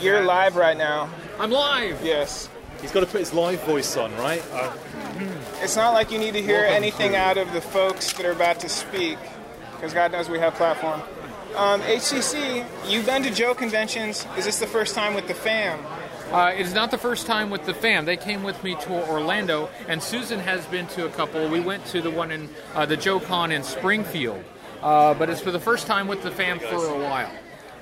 You're live right now. I'm live. Yes. He's got to put his live voice on, right? Uh, It's not like you need to hear Welcome anything to- out of the folks that are about to speak, because God knows we have platform. Um, HCC, you've been to Joe conventions. Is this the first time with the fam? Uh, it is not the first time with the fam. They came with me to Orlando, and Susan has been to a couple. We went to the one in uh, the Joe Con in Springfield, uh, but it's for the first time with the fam for a while.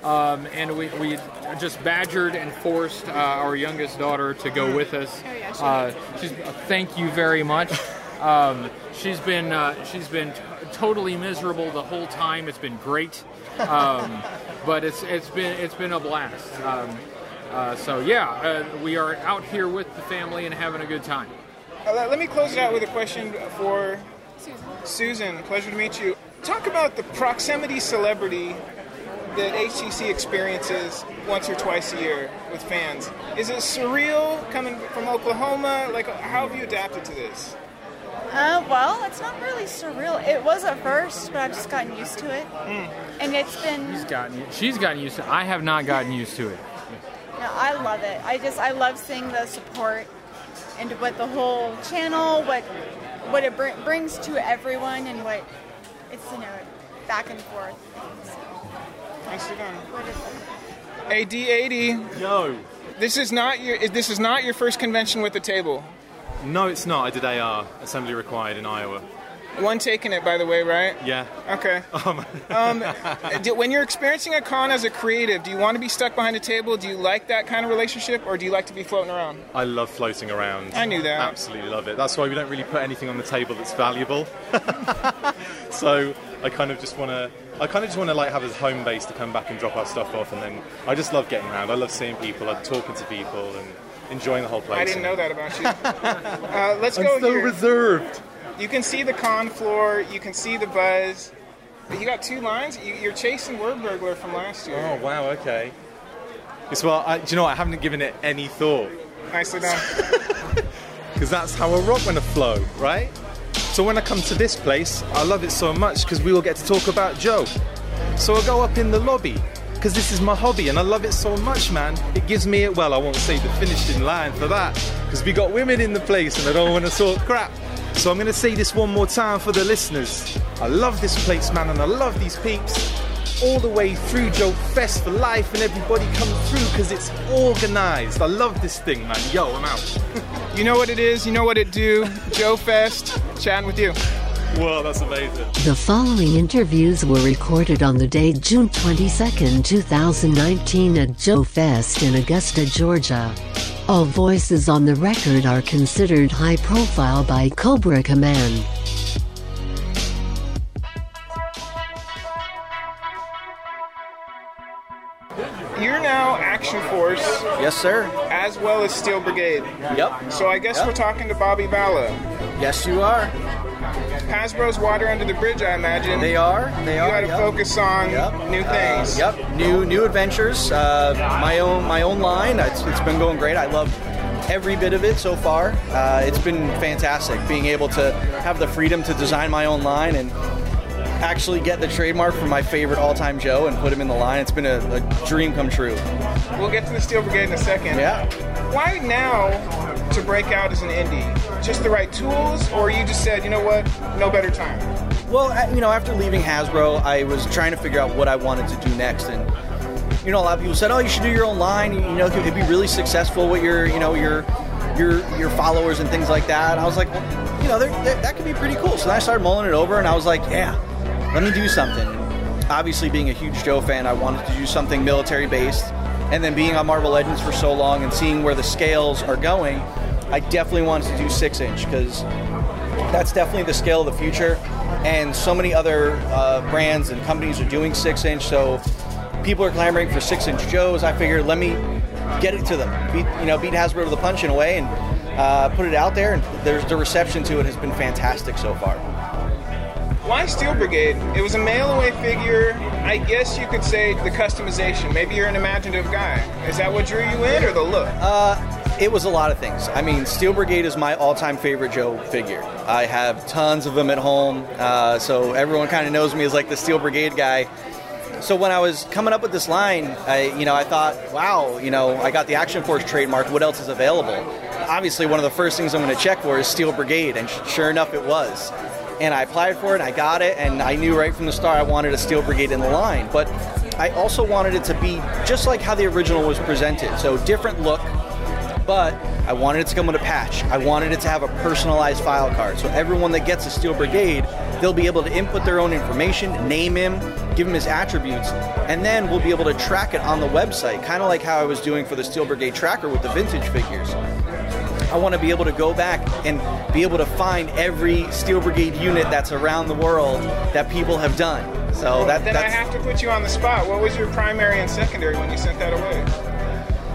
Um, and we, we just badgered and forced uh, our youngest daughter to go with us. Uh, she's, uh, thank you very much. Um, she's been uh, she's been t- totally miserable the whole time. It's been great, um, but it's it's been it's been a blast. Um, uh, so yeah, uh, we are out here with the family and having a good time. Uh, let, let me close it out with a question for Susan. Susan. Pleasure to meet you. Talk about the proximity celebrity that HCC experiences once or twice a year with fans. Is it surreal coming from Oklahoma? Like, how have you adapted to this? Uh, well, it's not really surreal. It was at first, but I've just gotten used to it. And it's been, She's gotten she's gotten used to. it. I have not gotten used to it. you know, I love it. I just, I love seeing the support and what the whole channel, what, what it br- brings to everyone, and what it's, you know, back and forth. Nicely done. What is it? AD80. Yo. This is not your. This is not your first convention with the table. No, it's not. I did AR, Assembly Required in Iowa. One taking it, by the way, right? Yeah. Okay. Um, Um, do, when you're experiencing a con as a creative, do you want to be stuck behind a table? Do you like that kind of relationship, or do you like to be floating around? I love floating around. I knew that. Absolutely love it. That's why we don't really put anything on the table that's valuable. so I kind of just want to. I kind of just want to like have a home base to come back and drop our stuff off, and then I just love getting around. I love seeing people, I love talking to people, and enjoying the whole place. I didn't know that about you. uh, let's I'm go so here. reserved. You can see the con floor. You can see the buzz. You got two lines. You, you're chasing Word Burglar from last year. Oh wow, okay. Yes, well, I, do you know what? I haven't given it any thought Nicely done. because that's how a rock when I flow, right? So when I come to this place, I love it so much because we will get to talk about Joe. So I go up in the lobby because this is my hobby and I love it so much, man. It gives me, well, I won't say the finishing line for that because we got women in the place and I don't want to talk crap. So I'm going to say this one more time for the listeners. I love this place, man, and I love these peeps. All the way through Joe Fest for life, and everybody come through because it's organized. I love this thing, man. Yo, I'm out. you know what it is. You know what it do. Joe Fest. Chatting with you. Whoa, that's amazing. The following interviews were recorded on the date June 22, 2019 at Joe Fest in Augusta, Georgia. All voices on the record are considered high profile by Cobra Command. You're now Action Force Yes, sir. as well as Steel Brigade. Yep. So I guess Yep. we're talking to Bobby Vala. Yes, you are. Hasbro's water under the bridge, I imagine. They are. They You are. You got to yep. focus on Yep. new things. Uh, yep. New new adventures. Uh, my own my own line. It's, it's been going great. I love every bit of it so far. Uh, it's been fantastic being able to have the freedom to design my own line and actually get the trademark for my favorite all-time Joe and put him in the line. It's been a, a dream come true. We'll get to the Steel Brigade in a second. Yeah. Why now to break out as an indie? Just the right tools, or you just said, you know what, no better time? Well, you know, after leaving Hasbro, I was trying to figure out what I wanted to do next, and you know, a lot of people said, "Oh, you should do your own line. You know, it'd be really successful with your, you know, your your your followers and things like that." And I was like, well, you know, they're, they're- that could be pretty cool. So then I started mulling it over, and I was like, "Yeah, let me do something." Obviously, being a huge Joe fan, I wanted to do something military based, and then being on Marvel Legends for so long and seeing where the scales are going, I definitely wanted to do six inch because that's definitely the scale of the future. And so many other uh, brands and companies are doing six inch, so people are clamoring for six inch Joes. I figured let me get it to them, beat you know beat Hasbro to the punch in a way, and uh, put it out there. And there's the reception to it has been fantastic so far. Why Steel Brigade? It was a mail away figure. I guess you could say the customization. Maybe you're an imaginative guy. Is that what drew you in, or the look? It was a lot of things. I mean, Steel Brigade is my all-time favorite Joe figure. I have tons of them at home, uh, so everyone kind of knows me as like the Steel Brigade guy. so when I was coming up with this line, I, you know, I thought, wow, you know, I got the Action Force trademark. What else is available? Obviously, one of the first things I'm going to check for is Steel Brigade, and sure enough, it was. And I applied for it, and I got it, and I knew right from the start I wanted a Steel Brigade in the line. But I also wanted it to be just like how the original was presented, so different look, but I wanted it to come with a patch. I wanted it to have a personalized file card. So everyone that gets a Steel Brigade, they'll be able to input their own information, name him, give him his attributes, and then we'll be able to track it on the website, kind of like how I was doing for the Steel Brigade tracker with the vintage figures. I want to be able to go back and be able to find every Steel Brigade unit that's around the world that people have done. So that, then I have to put you on the spot. What was your primary and secondary when you sent that away?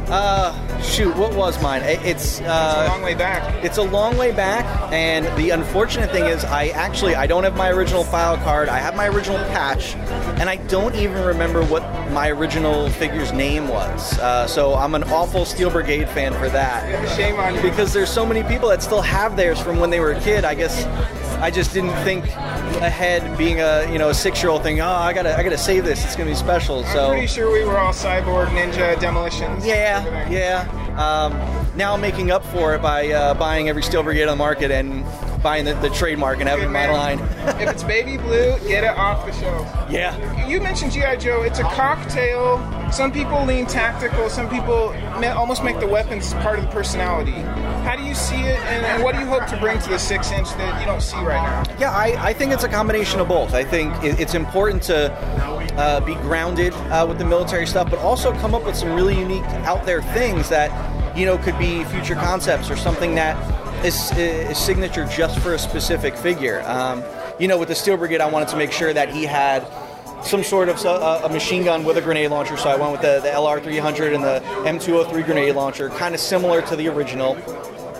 Uh, shoot. What was mine? It- It's It's a uh, long way back. It's a long way back, and the unfortunate thing is, I actually I don't have my original file card. I have my original patch, and I don't even remember what my original figure's name was. Uh, so I'm an awful Steel Brigade fan for that, Shame on you. because there's so many people that still have theirs from when they were a kid. I guess I just didn't think ahead, being a you know a six year old, thing. Oh, I gotta I gotta save this. It's gonna be special. I'm So pretty sure we were all cyborg ninja demolitions. yeah, yeah. Um, now I'm making up for it by uh, buying every Steel Brigade on the market and buying the, the trademark and having my line. if it's baby blue, get it off the shelf. yeah. You mentioned GI Joe. It's a cocktail. Some people lean tactical. Some people almost make the weapons part of the personality. How do you see it, and, and what do you hope to bring to the six inch that you don't see right now? Yeah, I, I think it's a combination of both. I think it, it's important to uh, be grounded uh, with the military stuff, but also come up with some really unique, out there things that you know could be future concepts or something that is, signature just for a specific figure. Um, you know, with the Steel Brigade, I wanted to make sure that he had some sort of uh, a machine gun with a grenade launcher. So I went with the, the LR300 and the M203 grenade launcher, kind of similar to the original.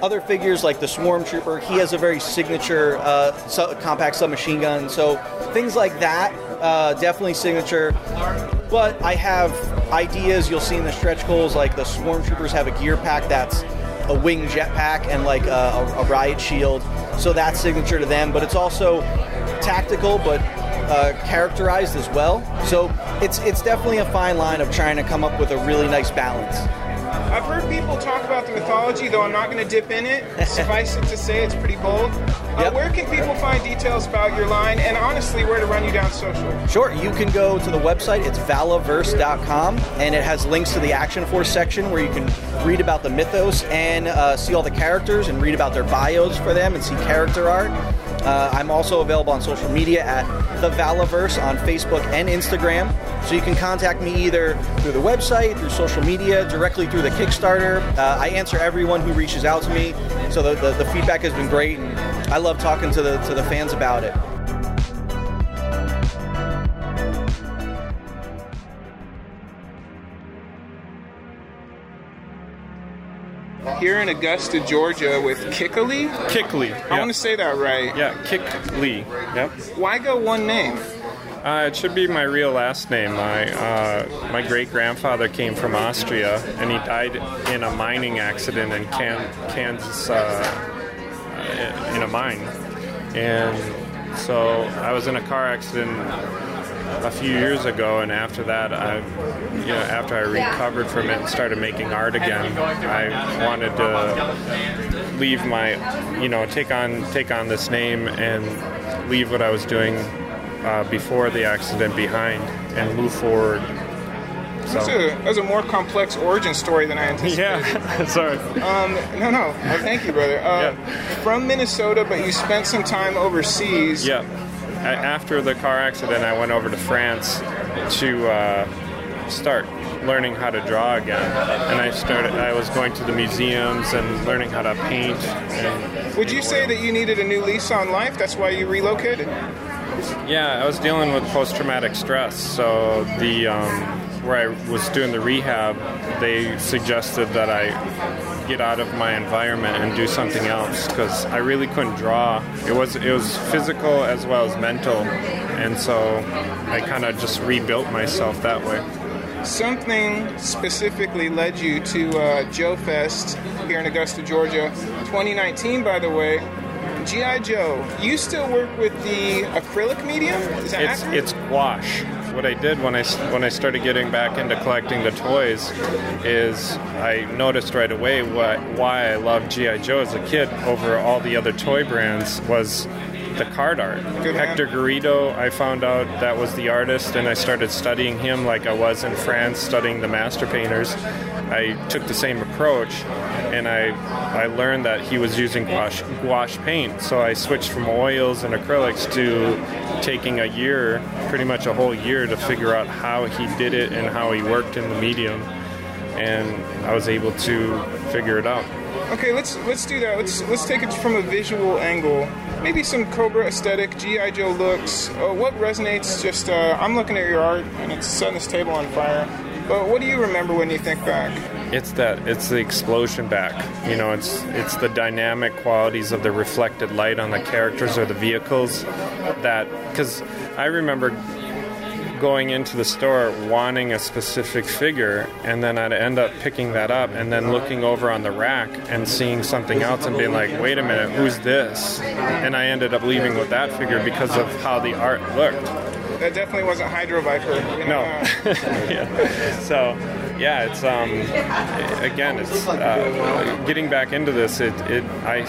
Other figures like the Swarm Trooper, he has a very signature uh, compact submachine gun. So things like that, uh, definitely signature. But I have ideas you'll see in the stretch goals, like the Swarm Troopers have a gear pack that's a wing jetpack and like a, a, a riot shield. So that's signature to them. But it's also tactical, but uh, characterized as well. So it's it's definitely a fine line of trying to come up with a really nice balance. I've heard people talk about the mythology, though I'm not going to dip in it. Suffice it to say, it's pretty bold. Uh, Yep. Where can people find details about your line, and honestly, where to run you down social? Sure, you can go to the website, it's valaverse.com, and it has links to the Action Force section where you can read about the mythos and uh, see all the characters and read about their bios for them and see character art. Uh, I'm also available on social media at the Valaverse on Facebook and Instagram. So you can contact me either through the website, through social media, directly through the Kickstarter. Uh, I answer everyone who reaches out to me, so the, the, the feedback has been great, and I love talking to the to the fans about it. Here in Augusta, Georgia, with Kickley. Kickley. I want to say that right. Yeah, Kick Lee. Yep. Why go one name? Uh, it should be my real last name. My uh, my great grandfather came from Austria, and he died in a mining accident in Can- Kansas, uh, in a mine. And so I was in a car accident a few years ago, and after that, I, you know, after I recovered from it and started making art again, I wanted to leave my, you know, take on take on this name and leave what I was doing uh, before the accident behind and move forward. So. That's a, that's a more complex origin story than I anticipated. Yeah, sorry. Um, no, no. Well, thank you, brother. Uh, From Minnesota, but you spent some time overseas. Yeah. After the car accident, I went over to France to uh, start learning how to draw again, and I started. I was going to the museums and learning how to paint. And Would you say that you needed a new lease on life? That's why you relocated? yeah, I was dealing with post-traumatic stress. So the um, where I was doing the rehab, they suggested that I get out of my environment and do something else because I really couldn't draw. It was it was physical as well as mental, and so I kind of just rebuilt myself that way. Something specifically led you to uh, Joe Fest here in Augusta, Georgia, 2019, by the way. GI Joe. You still work with the acrylic medium? Is that It's accurate? it's gouache. What I did when I when I started getting back into collecting the toys is I noticed right away what why I loved GI Joe as a kid over all the other toy brands was the card art. Good man. Hector Garrido, I found out that was the artist, and I started studying him like I was in France studying the master painters. I took the same approach, and I I learned that he was using gouache, gouache paint. So I switched from oils and acrylics to taking a year, pretty much a whole year, to figure out how he did it and how he worked in the medium. And I was able to figure it out. Okay, let's let's do that. Let's let's take it from a visual angle. Maybe some Cobra aesthetic, GI Joe looks. Uh, what resonates? Just uh, I'm looking at your art and it's setting this table on fire. But what do you remember when you think back? It's that it's the explosion back. You know, it's it's the dynamic qualities of the reflected light on the characters or the vehicles that because I remember going into the store wanting a specific figure and then I'd end up picking that up and then looking over on the rack and seeing something else and being like, wait a minute, who's this? And I ended up leaving with that figure because of how the art looked. That definitely wasn't Hydro Viper. you know, No. yeah. So, yeah, it's um, again, it's uh, getting back into this. It, it, I,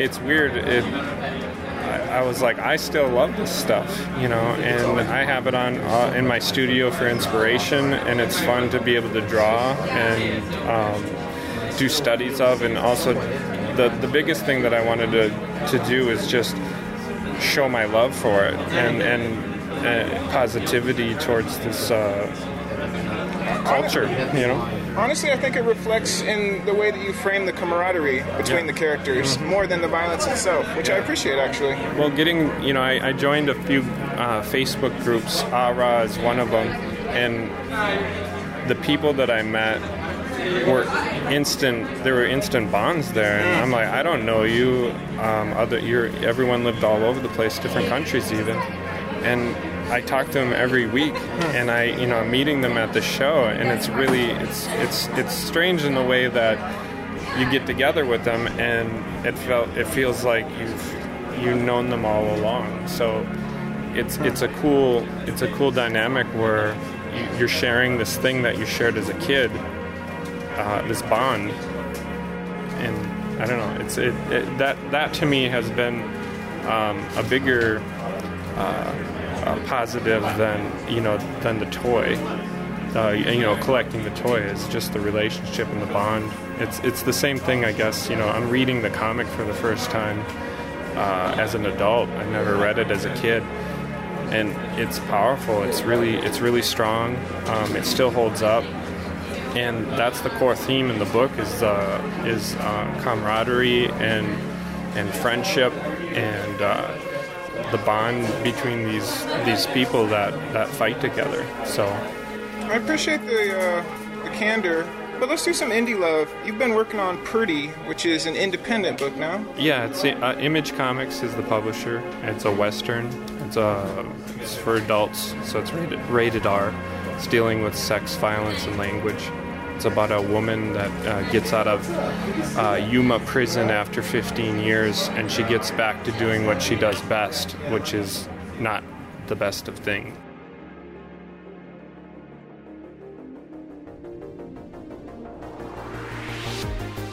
it's weird. It, I, I was like, I still love this stuff, you know, and I have it on uh, in my studio for inspiration, and it's fun to be able to draw and um, do studies of, and also the the biggest thing that I wanted to to do is just show my love for it and and uh, positivity towards this uh, culture, you know. honestly, I think it reflects in the way that you frame the camaraderie between the characters more than the violence itself, which I appreciate actually. Well, getting you know, I, I joined a few uh, Facebook groups. ARA is one of them, and the people that I met were instant. There were instant bonds there, and I'm like, I don't know you. Um, other, you're everyone lived all over the place, different countries even, and. I talk to them every week, and I, you know, I'm meeting them at the show, and it's really, it's, it's, it's strange in the way that you get together with them, and it felt, it feels like you've, you've known them all along. So, it's, it's a cool, it's a cool dynamic where you- you're sharing this thing that you shared as a kid, uh, this bond, and I don't know, it's it, it that that to me has been um, a bigger uh, uh, positive than you know than the toy. Uh, you know, collecting the toy is just the relationship and the bond. It's it's the same thing, I guess. You know, I'm reading the comic for the first time uh, as an adult. I never read it as a kid, and it's powerful. It's really it's really strong. Um, it still holds up, and that's the core theme in the book is uh, is uh, camaraderie and and friendship and uh, the bond between these these people that that fight together. So I appreciate the uh, the candor, but let's do some indie love. You've been working on Pretty, which is an independent book now. yeah, it's uh, Image Comics is the publisher. It's a western. It's a it's for adults, so it's rated, rated R. It's dealing with sex, violence, and language. It's about a woman that uh, gets out of uh, Yuma prison after 15 years, and she gets back to doing what she does best, which is not the best of things.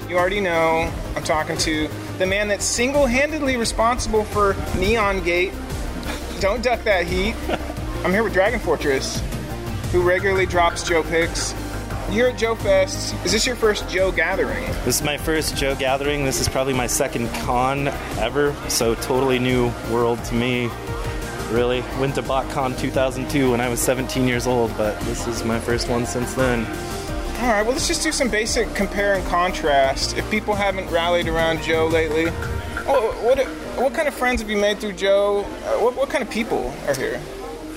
You already know I'm talking to the man that's single-handedly responsible for Neon Gate. Don't duck that heat. I'm here with Dragon Fortress, who regularly drops Joe picks. You're at Joe Fest. Is this your first Joe gathering? This is my first Joe gathering. This is probably my second con ever, so totally new world to me. Really, went to BotCon 2002 when I was 17 years old, but this is my first one since then. All right, well, let's just do some basic compare and contrast. If people haven't rallied around Joe lately, what, what, what kind of friends have you made through Joe? Uh, what, what kind of people are here?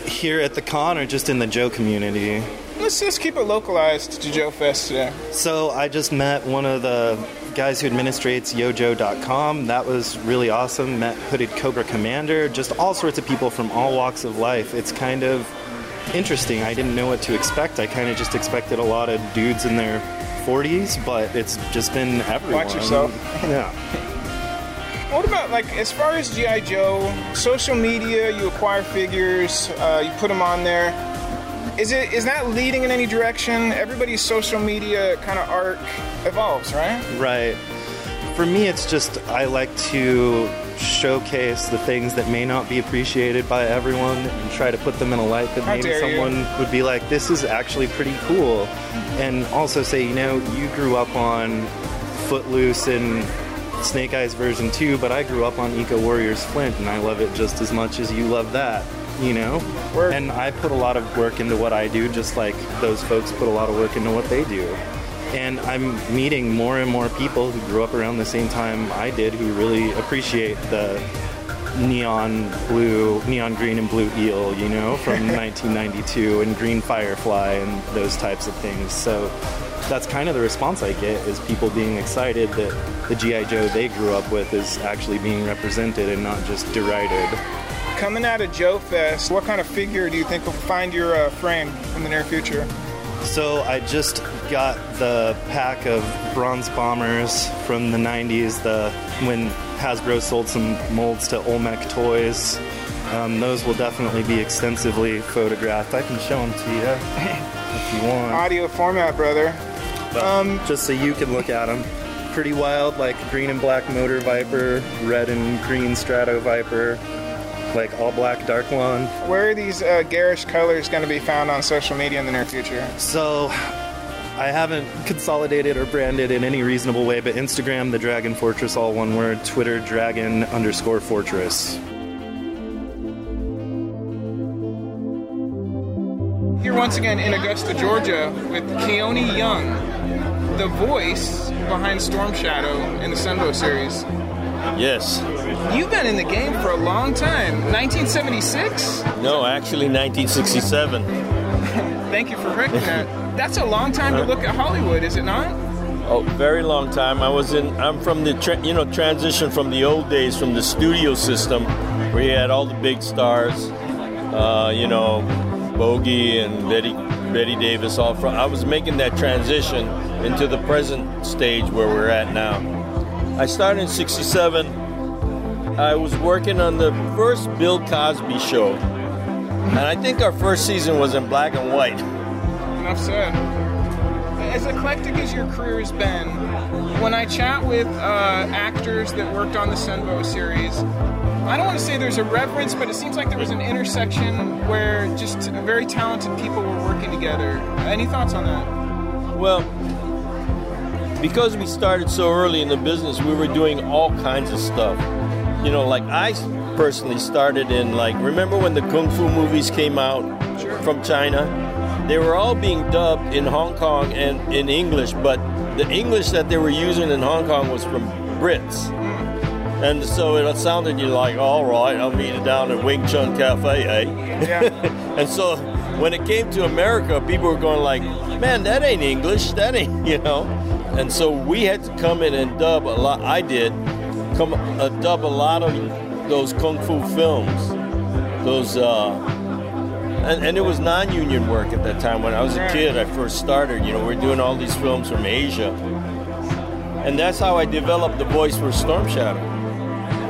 Here at the con or just in the Joe community? Let's just keep it localized to Joe Fest today. So I just met one of the guys who administrates yojoe.com. That was really awesome. Met Hooded Cobra Commander, just all sorts of people from all walks of life. It's kind of interesting. I didn't know what to expect. I kind of just expected a lot of dudes in their 40s, but it's just been everyone. Watch yourself. Yeah. What about like as far as GI Joe, social media? You acquire figures, uh, you put them on there. Is it is that leading in any direction? Everybody's social media kind of arc evolves, right? Right. For me, it's just I like to showcase the things that may not be appreciated by everyone and try to put them in a light that How maybe dare you. someone would be like, this is actually pretty cool. And also say, you know, you grew up on Footloose and Snake Eyes version 2, but I grew up on Eco Warriors Flint and I love it just as much as you love that, you know? Word. And I put a lot of work into what I do, just like those folks put a lot of work into what they do. And I'm meeting more and more people who grew up around the same time I did who really appreciate the neon blue, neon green and blue eel, you know, from 1992 and green firefly and those types of things. So that's kind of the response I get is people being excited that the GI Joe they grew up with is actually being represented and not just derided. Coming out of Joe Fest, what kind of figure do you think will find your uh, frame in the near future? So I just got the pack of bronze bombers from the 90s, the when Hasbro sold some molds to Olmec Toys. Um, those will definitely be extensively photographed. I can show them to you if you want. Audio format, brother. But just so you can look at them. Pretty wild, like green and black Motor Viper, red and green Strato Viper, like all black Dark One. Where are these uh, garish colors going to be found on social media in the near future? So I haven't consolidated or branded in any reasonable way, but Instagram, the Dragon Fortress, all one word, Twitter, Dragon underscore Fortress. Here once again in Augusta, Georgia, with Keone Young, the voice behind Storm Shadow in the Sunbow series. Yes. You've been in the game for a long time. 1976? No, actually 1967. Thank you for correcting that. That's a long time to look at Hollywood, is it not? Oh, very long time. I was in. I'm from the tra- you know transition from the old days from the studio system, where you had all the big stars, uh, you know, Bogey and Betty Betty Davis. All from. I was making that transition into the present stage where we're at now. I started in '67. I was working on the first Bill Cosby show, and I think our first season was in black and white. Enough said. As eclectic as your career has been, when I chat with uh, actors that worked on the Sunbow series, I don't want to say there's a reverence, but it seems like there was an intersection where just very talented people were working together. Any thoughts on that? Well, because we started so early in the business, we were doing all kinds of stuff. You know, like I personally started in like remember when the kung fu movies came out from China? They were all being dubbed in Hong Kong and in English, but the English that they were using in Hong Kong was from Brits. And so it sounded you like, all right, I'll meet you down at Wing Chun Cafe, eh? Yeah. and so when it came to America, people were going like, man, that ain't English, that ain't, you know. And so we had to come in and dub a lot. I did come uh, dub a lot of those kung fu films. Those, uh, and, and it was non-union work at that time. When I was a kid, I first started. You know, we are doing all these films from Asia, and that's how I developed the voice for Storm Shadow.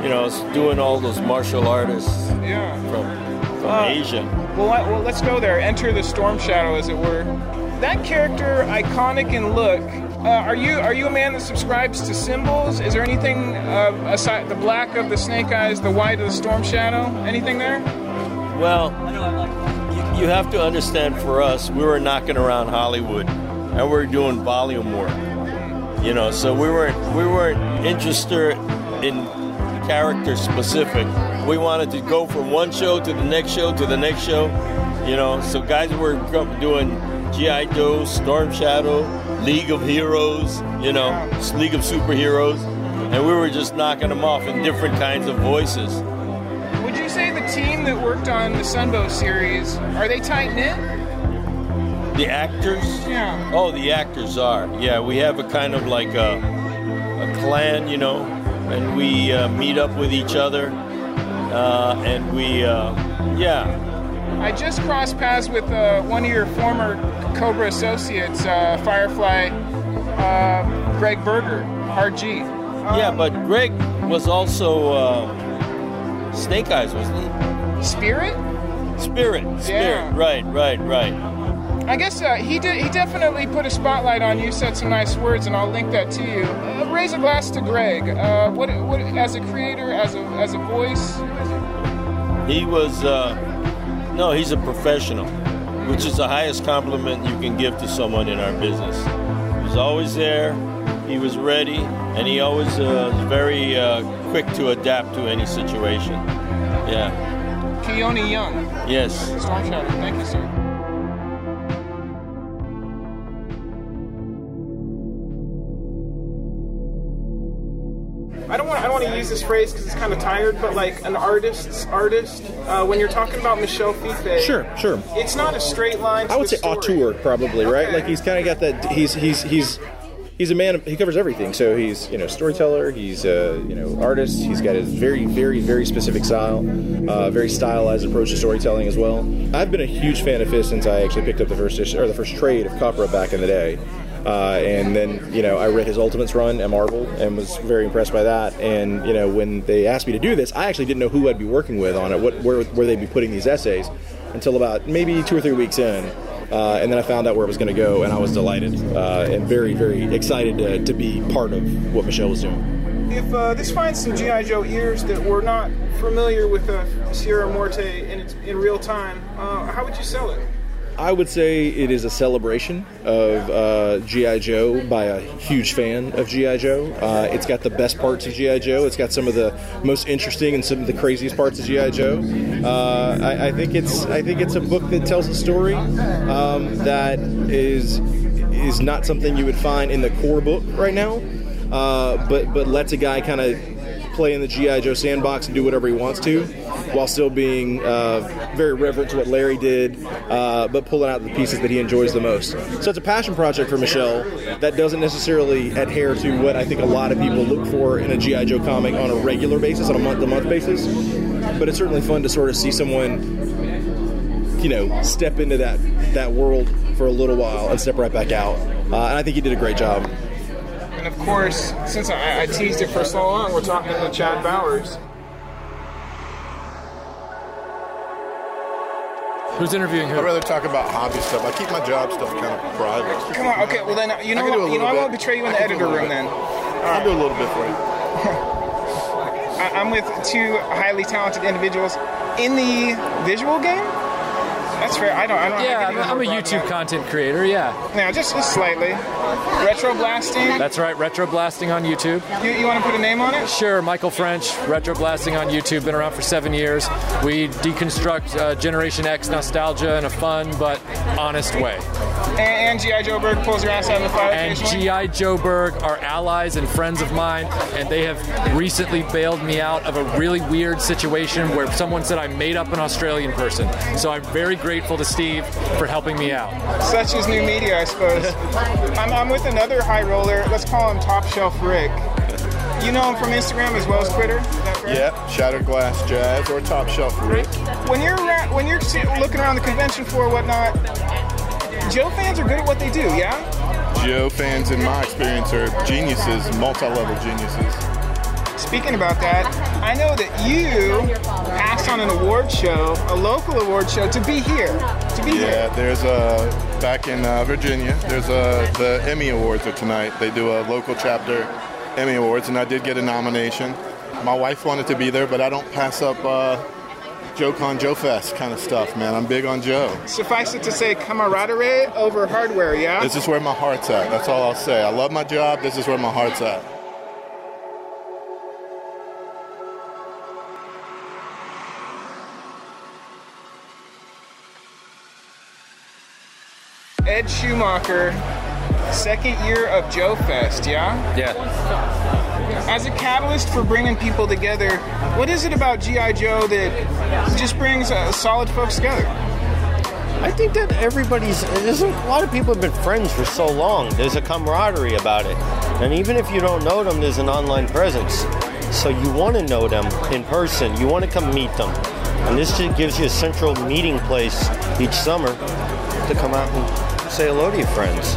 You know, I was doing all those martial artists Yeah. from from Uh, Asia. Well, well, let's go there. Enter the Storm Shadow, as it were. That character, iconic in look. Uh, are you are you a man that subscribes to symbols? Is there anything uh, aside the black of the snake eyes, the white of the storm shadow? Anything there? Well, you, you have to understand for us, we were knocking around Hollywood and we were doing volume work. You know, so we weren't we weren't interested in character specific. We wanted to go from one show to the next show to the next show. You know, so guys were doing GI Joe, Storm Shadow, League of Heroes. You know, League of Superheroes, and we were just knocking them off in different kinds of voices. Would you say the team that worked on the Sunbow series are they tight knit? The actors? Yeah. Oh, the actors are. Yeah, we have a kind of like a, a clan, you know, and we uh, meet up with each other, uh, and we, uh, yeah. I just crossed paths with uh, one of your former Cobra associates, uh, Firefly, uh, Gregg Berger, RG. Yeah, but Gregg was also uh, Snake Eyes, wasn't he? Spirit? Spirit, Spirit, Yeah. right, right, right. I guess uh, he did. He definitely put a spotlight on you. Said some nice words, and I'll link that to you. Uh, raise a glass to Gregg. Uh, what, what, as a creator, as a as a voice. He was, uh, no, he's a professional, which is the highest compliment you can give to someone in our business. He was always there, he was ready, and he always uh, was very uh, quick to adapt to any situation. Yeah. Keone Young. Yes. Thank you, sir. Use this phrase because it's kind of tired. But like an artist's artist, uh, when you're talking about Michel Fiffe, Sure, sure. it's not a straight line. I would say story. auteur probably, right? Okay. Like he's kind of got that. He's he's he's he's a man. Of, he covers everything. So he's you know storyteller. He's a you know artist. He's got his very very very specific style, uh, very stylized approach to storytelling as well. I've been a huge fan of his since I actually picked up the first issue or the first trade of Copra back in the day. Uh, and then you know I read his Ultimates run at Marvel and was very impressed by that. And you know when they asked me to do this, I actually didn't know who I'd be working with on it, what where where they'd be putting these essays, until about maybe two or three weeks in. Uh, and then I found out where it was going to go, and I was delighted uh, and very, very excited to, to be part of what Michel was doing. If uh, this finds some GI Joe ears that were not familiar with uh, Sierra Muerte in its, in real time, uh, how would you sell it? I would say it is a celebration of uh, GI Joe by a huge fan of GI Joe. Uh, it's got the best parts of GI Joe. It's got some of the most interesting and some of the craziest parts of GI Joe. Uh, I, I think it's I think it's a book that tells a story um, that is is not something you would find in the core book right now, uh, but but lets a guy kind of play in the GI Joe sandbox and do whatever he wants to, while still being uh, very reverent to what Larry did, uh, but pulling out the pieces that he enjoys the most. So it's a passion project for Michel that doesn't necessarily adhere to what I think a lot of people look for in a GI Joe comic on a regular basis, on a month-to-month basis. But it's certainly fun to sort of see someone, you know, step into that that world for a little while and step right back out. Uh, and I think he did a great job. And of course, since I, I teased it for so long, we're talking to Chad Bowers. Who's interviewing who? I'd rather talk about hobby stuff. I keep my job stuff kind of private. Come on, okay. Well then, you know, I can do a what, you know, little I bit. won't betray you in the I can do editor room little then. I'll do a little bit for you. I'm with two highly talented individuals in the visual game. That's fair. I don't. I don't. Yeah, I'm, I'm a more broad than YouTube content creator. Yeah, that. Yeah, just, just slightly. Retro blasting. that's right. Retro blasting on YouTube. You, you want to put a name on it? Sure, Michael French, Retro Blasting on YouTube, been around for seven years. We deconstruct uh, Generation X nostalgia in a fun but honest way. And, and GI Joe Berg pulls your ass out of the fire. And? G.I. Joe Berg are allies and friends of mine, and they have recently bailed me out of a really weird situation where someone said I made up an Australian person. So I'm very grateful to Steve for helping me out. Such is new media, I suppose. I'm, I'm with another high roller. Let's call him Top Shelf Rick. You know him from Instagram as well as Twitter. Is that Shattered Glass Jazz or Top Shelf Rick. When you're ra- when you're looking around the convention floor, or whatnot, Joe fans are good at what they do. Yeah. Joe fans, in my experience, are geniuses, multi-level geniuses. Speaking about that, I know that you asked on an award show, a local award show, to be here. To be here. Yeah, there's a back in uh, Virginia. There's a the Emmy Awards are tonight. They do a local chapter Emmy Awards, and I did get a nomination. My wife wanted to be there, but I don't pass up uh, JoeCon Joe Fest kind of stuff, man. I'm big on Joe. Suffice it to say, camaraderie over hardware. Yeah. This is where my heart's at. That's all I'll say. I love my job. This is where my heart's at. Ed Schumacher, second year of Joe Fest. Yeah. Yeah. As a catalyst for bringing people together, what is it about GI Joe that just brings uh, solid folks together? I think that everybody's there's a lot of people have been friends for so long. There's a camaraderie about it, and even if you don't know them, there's an online presence. So you want to know them in person. You want to come meet them, and this just gives you a central meeting place each summer to come out and say hello to your friends.